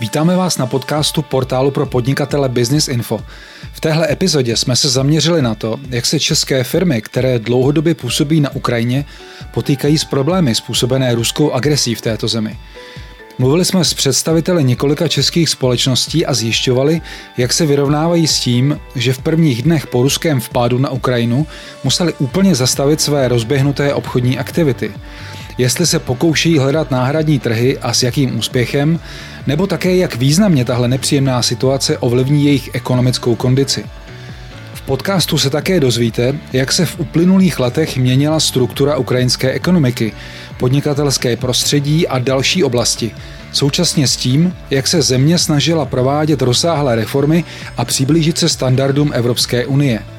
Vítáme vás na podcastu portálu pro podnikatele Business Info. V téhle epizodě jsme se zaměřili na to, jak se české firmy, které dlouhodobě působí na Ukrajině, potýkají s problémy způsobené ruskou agresí v této zemi. Mluvili jsme s představiteli několika českých společností a zjišťovali, jak se vyrovnávají s tím, že v prvních dnech po ruském vpádu na Ukrajinu museli úplně zastavit své rozběhnuté obchodní aktivity jestli se pokouší hledat náhradní trhy a s jakým úspěchem, nebo také jak významně tahle nepříjemná situace ovlivní jejich ekonomickou kondici. V podcastu se také dozvíte, jak se v uplynulých letech měnila struktura ukrajinské ekonomiky, podnikatelské prostředí a další oblasti, současně s tím, jak se země snažila provádět rozsáhlé reformy a přiblížit se standardům Evropské unie –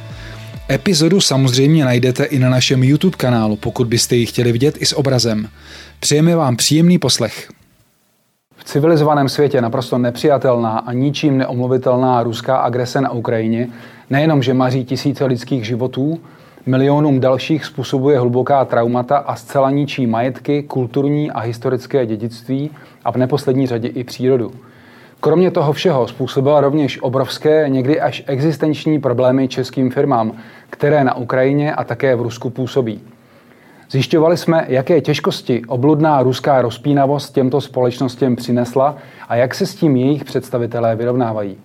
Epizodu samozřejmě najdete i na našem YouTube kanálu, pokud byste ji chtěli vidět i s obrazem. Přejeme vám příjemný poslech. V civilizovaném světě naprosto nepřijatelná a ničím neomluvitelná ruská agrese na Ukrajině nejenom, že maří tisíce lidských životů, milionům dalších způsobuje hluboká traumata a zcela ničí majetky, kulturní a historické dědictví a v neposlední řadě i přírodu. Kromě toho všeho způsobila rovněž obrovské, někdy až existenční problémy českým firmám, které na Ukrajině a také v Rusku působí. Zjišťovali jsme, jaké těžkosti obludná ruská rozpínavost těmto společnostem přinesla a jak se s tím jejich představitelé vyrovnávají.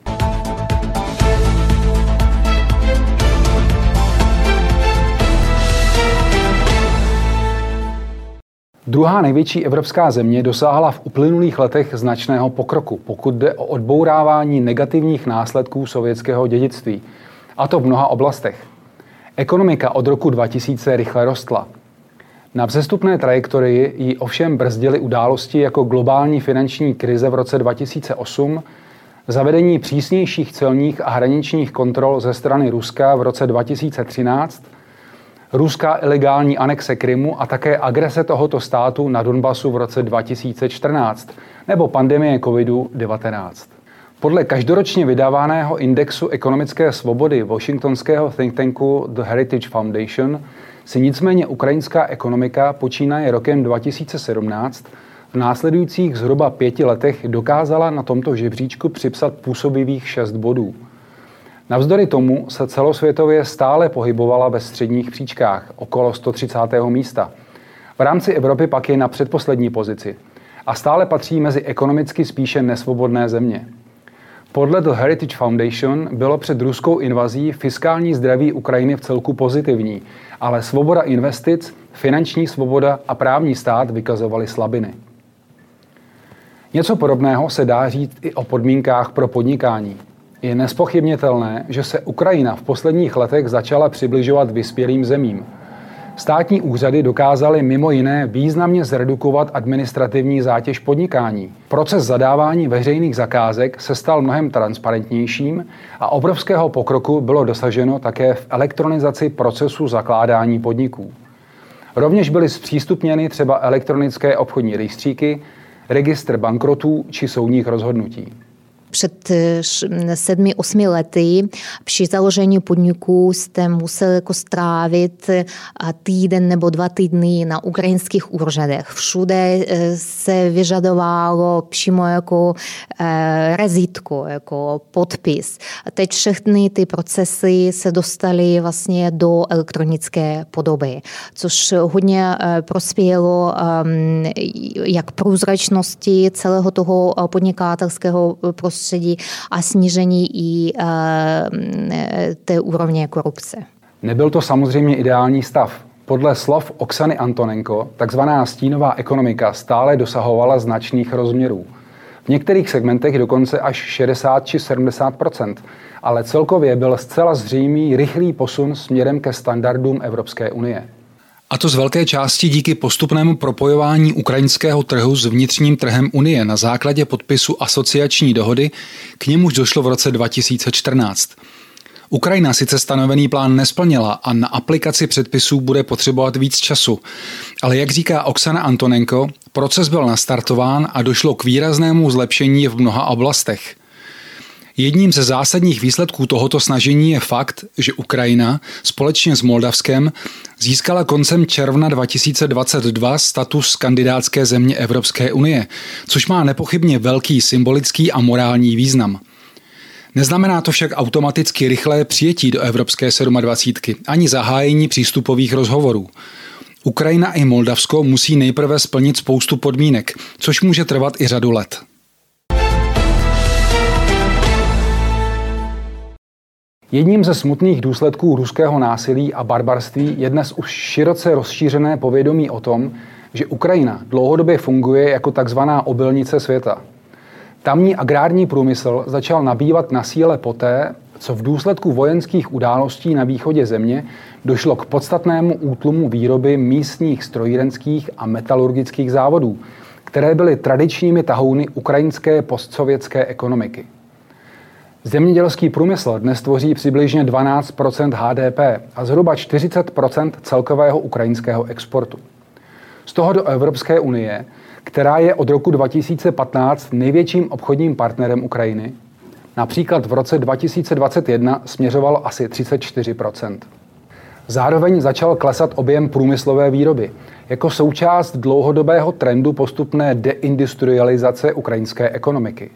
Druhá největší evropská země dosáhla v uplynulých letech značného pokroku, pokud jde o odbourávání negativních následků sovětského dědictví, a to v mnoha oblastech. Ekonomika od roku 2000 rychle rostla. Na vzestupné trajektorii ji ovšem brzdily události jako globální finanční krize v roce 2008, zavedení přísnějších celních a hraničních kontrol ze strany Ruska v roce 2013, ruská ilegální anexe Krymu a také agrese tohoto státu na Donbasu v roce 2014 nebo pandemie COVID-19. Podle každoročně vydávaného indexu ekonomické svobody washingtonského think tanku The Heritage Foundation si nicméně ukrajinská ekonomika počínaje rokem 2017 v následujících zhruba pěti letech dokázala na tomto žebříčku připsat působivých šest bodů. Navzdory tomu se celosvětově stále pohybovala ve středních příčkách, okolo 130. místa. V rámci Evropy pak je na předposlední pozici a stále patří mezi ekonomicky spíše nesvobodné země. Podle The Heritage Foundation bylo před ruskou invazí fiskální zdraví Ukrajiny v celku pozitivní, ale svoboda investic, finanční svoboda a právní stát vykazovaly slabiny. Něco podobného se dá říct i o podmínkách pro podnikání. Je nespochybnitelné, že se Ukrajina v posledních letech začala přibližovat vyspělým zemím – Státní úřady dokázaly mimo jiné významně zredukovat administrativní zátěž podnikání. Proces zadávání veřejných zakázek se stal mnohem transparentnějším a obrovského pokroku bylo dosaženo také v elektronizaci procesu zakládání podniků. Rovněž byly zpřístupněny třeba elektronické obchodní rejstříky, registr bankrotů či soudních rozhodnutí. Před sedmi, osmi lety při založení podniku jste musel jako strávit týden nebo dva týdny na ukrajinských úřadech. Všude se vyžadovalo přímo jako razítko, jako podpis. Teď všechny ty procesy se dostaly vlastně do elektronické podoby, což hodně prospělo jak průzračnosti celého toho podnikatelského prostředí, prostředí a snížení i eh, té úrovně korupce. Nebyl to samozřejmě ideální stav. Podle slov Oksany Antonenko, takzvaná stínová ekonomika stále dosahovala značných rozměrů. V některých segmentech dokonce až 60 či 70% ale celkově byl zcela zřejmý rychlý posun směrem ke standardům Evropské unie. A to z velké části díky postupnému propojování ukrajinského trhu s vnitřním trhem Unie na základě podpisu asociační dohody, k němuž došlo v roce 2014. Ukrajina sice stanovený plán nesplnila a na aplikaci předpisů bude potřebovat víc času, ale jak říká Oksana Antonenko, proces byl nastartován a došlo k výraznému zlepšení v mnoha oblastech. Jedním ze zásadních výsledků tohoto snažení je fakt, že Ukrajina společně s Moldavskem získala koncem června 2022 status kandidátské země Evropské unie, což má nepochybně velký symbolický a morální význam. Neznamená to však automaticky rychlé přijetí do Evropské 27 ani zahájení přístupových rozhovorů. Ukrajina i Moldavsko musí nejprve splnit spoustu podmínek, což může trvat i řadu let. Jedním ze smutných důsledků ruského násilí a barbarství je dnes už široce rozšířené povědomí o tom, že Ukrajina dlouhodobě funguje jako takzvaná obilnice světa. Tamní agrární průmysl začal nabývat na síle poté, co v důsledku vojenských událostí na východě země došlo k podstatnému útlumu výroby místních strojírenských a metalurgických závodů, které byly tradičními tahouny ukrajinské postsovětské ekonomiky. Zemědělský průmysl dnes tvoří přibližně 12% HDP a zhruba 40% celkového ukrajinského exportu. Z toho do Evropské unie, která je od roku 2015 největším obchodním partnerem Ukrajiny, například v roce 2021 směřovalo asi 34% Zároveň začal klesat objem průmyslové výroby jako součást dlouhodobého trendu postupné deindustrializace ukrajinské ekonomiky.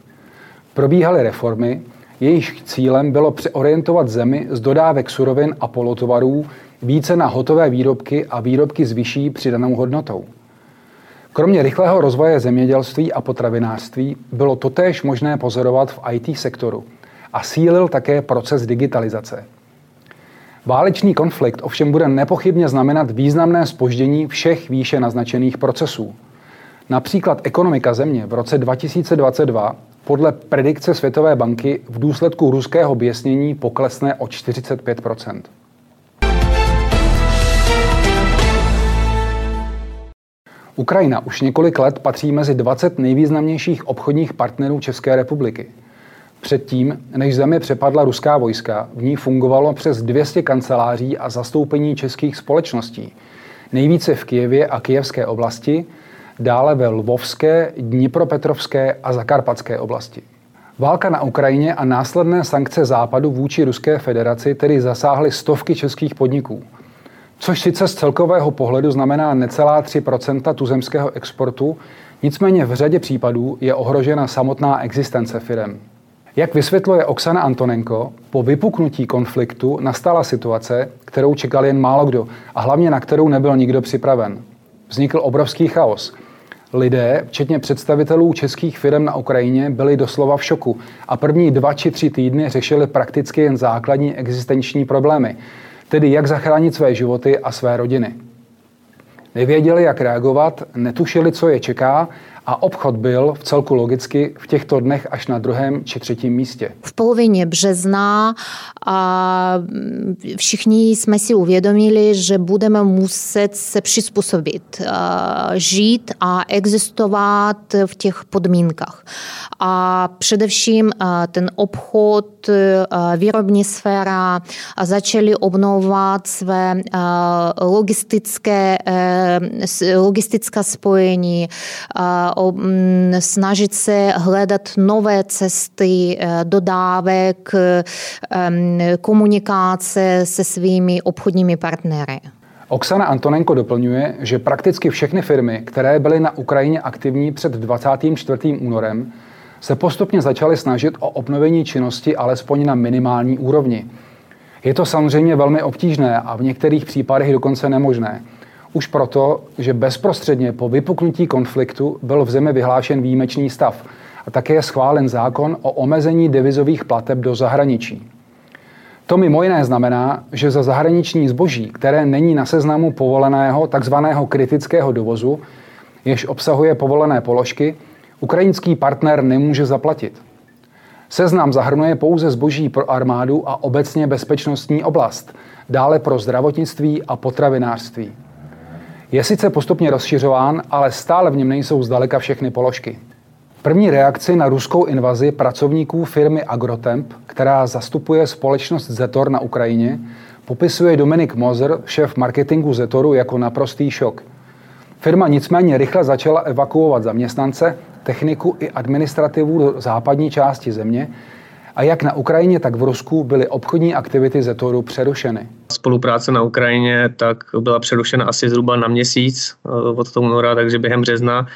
Probíhaly reformy, jejich cílem bylo přeorientovat zemi z dodávek surovin a polotovarů více na hotové výrobky a výrobky s vyšší přidanou hodnotou. Kromě rychlého rozvoje zemědělství a potravinářství bylo totéž možné pozorovat v IT sektoru a sílil také proces digitalizace. Válečný konflikt ovšem bude nepochybně znamenat významné spoždění všech výše naznačených procesů. Například ekonomika země v roce 2022 podle predikce Světové banky v důsledku ruského běsnění poklesne o 45% Ukrajina už několik let patří mezi 20 nejvýznamnějších obchodních partnerů České republiky. Předtím, než zemi přepadla ruská vojska, v ní fungovalo přes 200 kanceláří a zastoupení českých společností. Nejvíce v Kijevě a Kijevské oblasti, dále ve Lvovské, Dnipropetrovské a Zakarpatské oblasti. Válka na Ukrajině a následné sankce Západu vůči Ruské federaci tedy zasáhly stovky českých podniků. Což sice z celkového pohledu znamená necelá 3% tuzemského exportu, nicméně v řadě případů je ohrožena samotná existence firem. Jak vysvětluje Oksana Antonenko, po vypuknutí konfliktu nastala situace, kterou čekal jen málo kdo a hlavně na kterou nebyl nikdo připraven. Vznikl obrovský chaos – Lidé, včetně představitelů českých firm na Ukrajině, byli doslova v šoku a první dva či tři týdny řešili prakticky jen základní existenční problémy, tedy jak zachránit své životy a své rodiny. Nevěděli, jak reagovat, netušili, co je čeká a obchod byl v celku logicky v těchto dnech až na druhém či třetím místě. V polovině března a všichni jsme si uvědomili, že budeme muset se přizpůsobit, žít a existovat v těch podmínkách. A především ten obchod, výrobní sféra začaly obnovovat své logistické, logistická spojení, Mm, snažit se hledat nové cesty eh, dodávek, komunikace se svými obchodními partnery. Oksana Antonenko doplňuje, že prakticky všechny firmy, které byly na Ukrajině aktivní před 24. únorem, se postupně začaly snažit o obnovení činnosti alespoň na minimální úrovni. Je to samozřejmě velmi obtížné a v některých případech dokonce nemožné. Už proto, že bezprostředně po vypuknutí konfliktu byl v zemi vyhlášen výjimečný stav a také je schválen zákon o omezení devizových plateb do zahraničí. To mimo jiné znamená, že za zahraniční zboží, které není na seznamu povoleného tzv. kritického dovozu, jež obsahuje povolené položky, ukrajinský partner nemůže zaplatit. Seznam zahrnuje pouze zboží pro armádu a obecně bezpečnostní oblast, dále pro zdravotnictví a potravinářství. Je sice postupně rozšiřován, ale stále v něm nejsou zdaleka všechny položky. První reakci na ruskou invazi pracovníků firmy Agrotemp, která zastupuje společnost Zetor na Ukrajině, popisuje Dominik Mozer, šéf marketingu Zetoru, jako naprostý šok. Firma nicméně rychle začala evakuovat zaměstnance, techniku i administrativu do západní části země a jak na Ukrajině, tak v Rusku byly obchodní aktivity Zetoru přerušeny. Spolupráce na Ukrajině tak byla přerušena asi zhruba na měsíc eh, od toho února, takže během března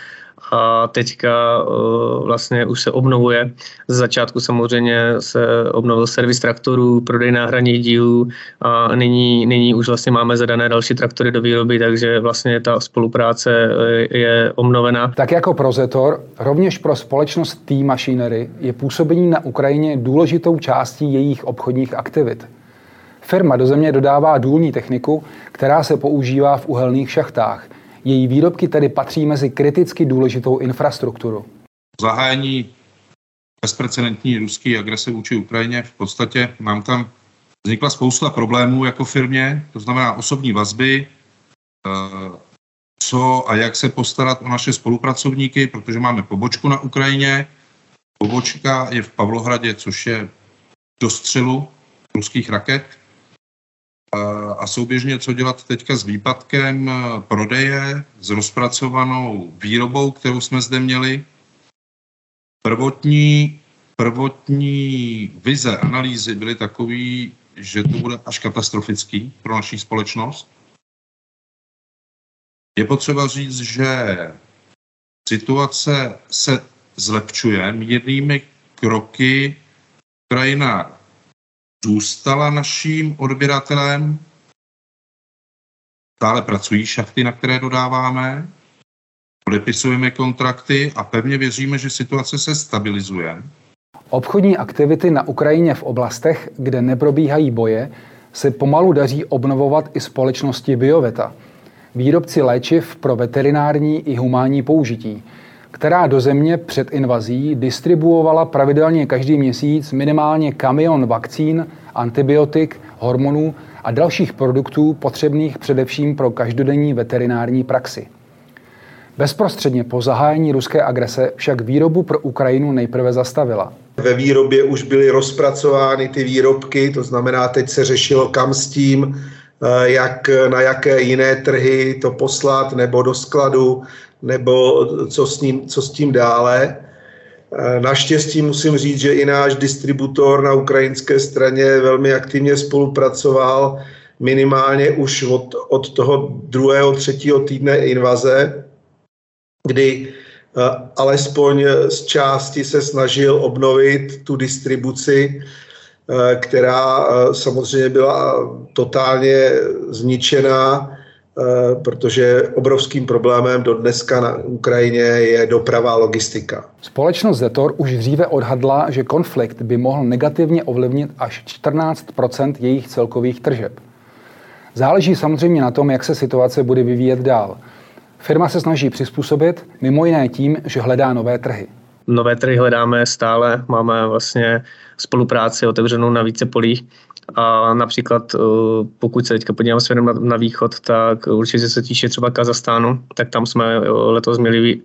a teďka uh, vlastně už se obnovuje. Z začátku samozřejmě se obnovil servis traktorů, prodej náhradních dílů a nyní, nyní už vlastně máme zadané další traktory do výroby, takže vlastně ta spolupráce eh, je obnovena. Tak jako pro Zetor, rovněž pro společnost T Machinery je působení na Ukrajině důležitou částí jejich obchodních aktivit. Firma do země dodává důlní techniku, která se používá v uhelných šachtách – její výrobky tedy patří mezi kriticky důležitou infrastrukturu. Zahájení bezprecedentní ruské agrese vůči Ukrajině v podstatě nám tam vznikla spousta problémů jako firmě, to znamená osobní vazby, eh, co a jak se postarat o naše spolupracovníky, protože máme pobočku na Ukrajině. Pobočka je v Pavlohradě, což je do střelu ruských raket a souběžně co dělat teďka s výpadkem eh, prodeje, s rozpracovanou výrobou, kterou jsme zde měli. Prvotní, prvotní vize, analýzy byly takové, že to bude až katastrofický pro naši společnost. Je potřeba říct, že situace se zlepšuje mírnými kroky. Ukrajina zůstala naším odběratelem. Stále pracují šachty, na které dodáváme. Podepisujeme kontrakty a pevně věříme, že situace se stabilizuje. Obchodní aktivity na Ukrajině v oblastech, kde neprobíhají boje, se pomalu daří obnovovat i společnosti Bioveta, výrobci léčiv pro veterinární i humánní použití, která do země před invazí distribuovala pravidelně každý měsíc minimálně kamion vakcín, antibiotik, hormonů a dalších produktů potřebných především pro každodenní veterinární praxi. Bezprostředně po zahájení ruské agrese však výrobu pro Ukrajinu nejprve zastavila. Ve výrobě už byly rozpracovány ty výrobky, to znamená, teď se řešilo kam s tím, eh, jak na jaké jiné trhy to poslat, nebo do skladu, nebo co s, ním, co s tím dále. E, naštěstí musím říct, že i náš distributor na ukrajinské straně velmi aktivně spolupracoval minimálně už od, od toho druhého, třetího týdne invaze, kdy e, alespoň z části se snažil obnovit tu distribuci, e, která samozřejmě byla totálně zničená protože obrovským problémem do dneska na Ukrajině je doprava a logistika. Společnost Zetor už dříve odhadla, že konflikt by mohl negativně ovlivnit až 14% jejich celkových tržeb. Záleží samozřejmě na tom, jak se situace bude vyvíjet dál. Firma se snaží přizpůsobit, mimo jiné tím, že hledá nové trhy. Nové trhy hledáme stále, máme vlastně spolupráci otevřenou na více polích a například, eh, pokud se teďka podívám směrem na, na východ, tak určitě se týče třeba Kazastánu, tak tam jsme eh, letos měli,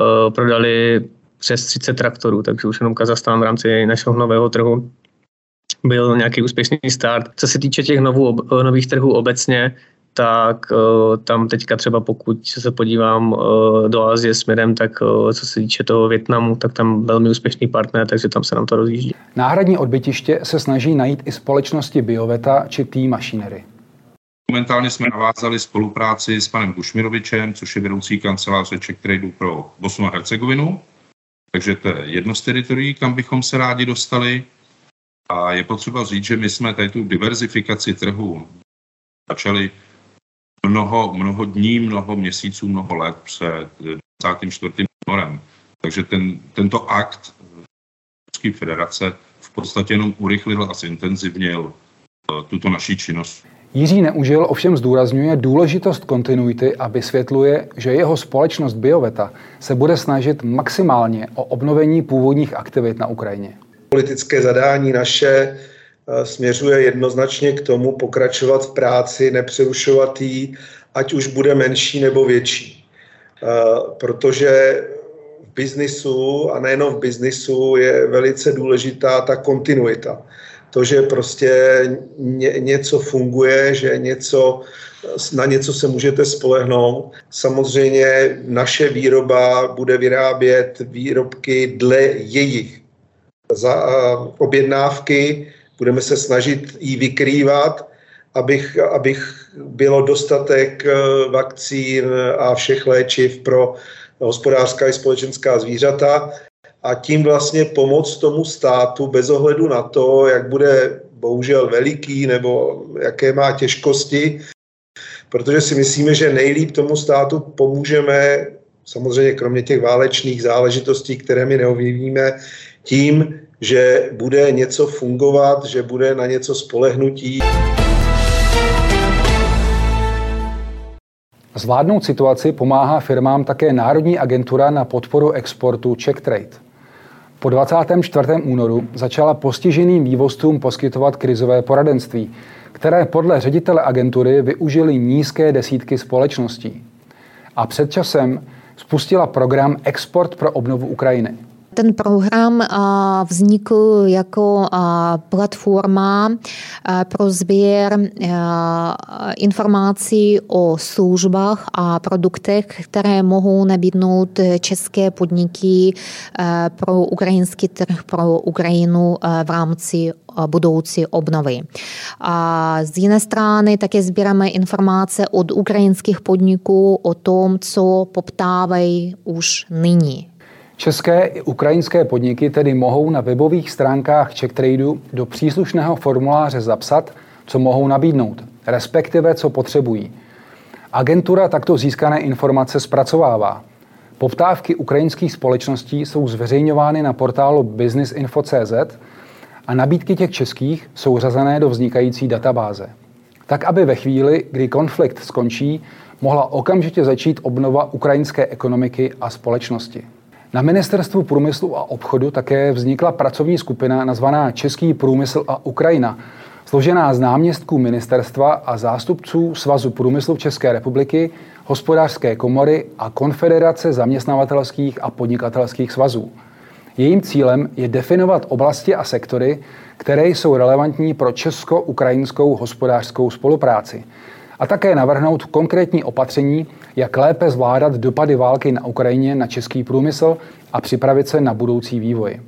uh, prodali přes 30 traktorů, takže už jenom Kazastán v rámci našeho nového trhu byl nějaký úspěšný start. Co se týče těch novů, nových trhů obecně, tak uh, tam teďka třeba pokud se podívám uh, do Asie směrem, tak uh, co se týče toho Větnamu, tak tam velmi úspěšný partner, takže tam se nám to rozjíždí. Náhradní odbytiště se snaží najít i společnosti Bioveta či T Machinery. Momentálně jsme navázali spolupráci s panem Bušmirovičem, což je vedoucí kanceláře Czech Trade pro Bosnu a Hercegovinu. Takže to je jedno z teritorií, kam bychom se rádi dostali. A je potřeba říct, že my jsme tady tu diverzifikaci trhu začali mnoho, mnoho dní, mnoho měsíců, mnoho let před 24. únorem. Takže ten, tento akt Ruské federace v podstatě jenom urychlil a zintenzivnil eh, tuto naší činnost. Jiří Neužil ovšem zdůrazňuje důležitost kontinuity a vysvětluje, že jeho společnost Bioveta se bude snažit maximálně o obnovení původních aktivit na Ukrajině. Politické zadání naše Eh, směřuje jednoznačně k tomu pokračovat v práci, nepřerušovat ji, ať už bude menší nebo větší. Protože v biznisu, a nejenom v biznisu, je velice důležitá ta kontinuita. To, že prostě ně, něco funguje, že něco, na něco se můžete spolehnout. Samozřejmě naše výroba bude vyrábět výrobky dle jejich za objednávky, budeme se snažit ji vykrývat, abych, abych bylo dostatek vakcín a všech léčiv pro hospodářská i společenská zvířata. A tím vlastně pomoct tomu státu bez ohledu na to, jak bude bohužel veliký nebo jaké má těžkosti, protože si myslíme, že nejlíp tomu státu pomůžeme, samozřejmě kromě těch válečných záležitostí, které my neovlivníme, tím, že bude něco fungovat, že bude na něco spolehnutí. Zvládnout situaci pomáhá firmám také Národní agentura na podporu exportu Czech Trade. Po 24. únoru začala postiženým vývozcům poskytovat krizové poradenství, které podle ředitele agentury využili nízké desítky společností. A před časem spustila program Export pro obnovu Ukrajiny. Ten program vznikl jako platforma pro sběr informací o službách a produktech, které mohou nabídnout české podniky pro ukrajinský trh, pro Ukrajinu v rámci budoucí obnovy. A z jiné strany také sbíráme informace od ukrajinských podniků o tom, co poptávají už nyní. České i ukrajinské podniky tedy mohou na webových stránkách CheckTradeu do příslušného formuláře zapsat, co mohou nabídnout, respektive co potřebují. Agentura takto získané informace zpracovává. Poptávky ukrajinských společností jsou zveřejňovány na portálu businessinfo.cz a nabídky těch českých jsou řazené do vznikající databáze. Tak, aby ve chvíli, kdy konflikt skončí, mohla okamžitě začít obnova ukrajinské ekonomiky a společnosti. Na Ministerstvu průmyslu a obchodu také vznikla pracovní skupina nazvaná Český průmysl a Ukrajina, složená z náměstků ministerstva a zástupců Svazu průmyslu České republiky, hospodářské komory a Konfederace zaměstnavatelských a podnikatelských svazů. Jejím cílem je definovat oblasti a sektory, které jsou relevantní pro česko-ukrajinskou hospodářskou spolupráci a také navrhnout konkrétní opatření, jak lépe zvládat dopady války na Ukrajině na český průmysl a připravit se na budoucí vývoj.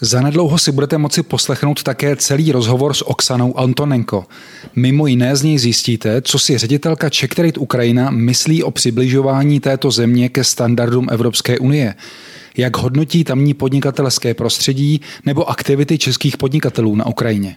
Zanedlouho si budete moci poslechnout také celý rozhovor s Oksanou Antonenko. Mimo jiné z něj zjistíte, co si ředitelka Trade Ukrajina myslí o přibližování této země ke standardům Evropské unie, jak hodnotí tamní podnikatelské prostředí nebo aktivity českých podnikatelů na Ukrajině.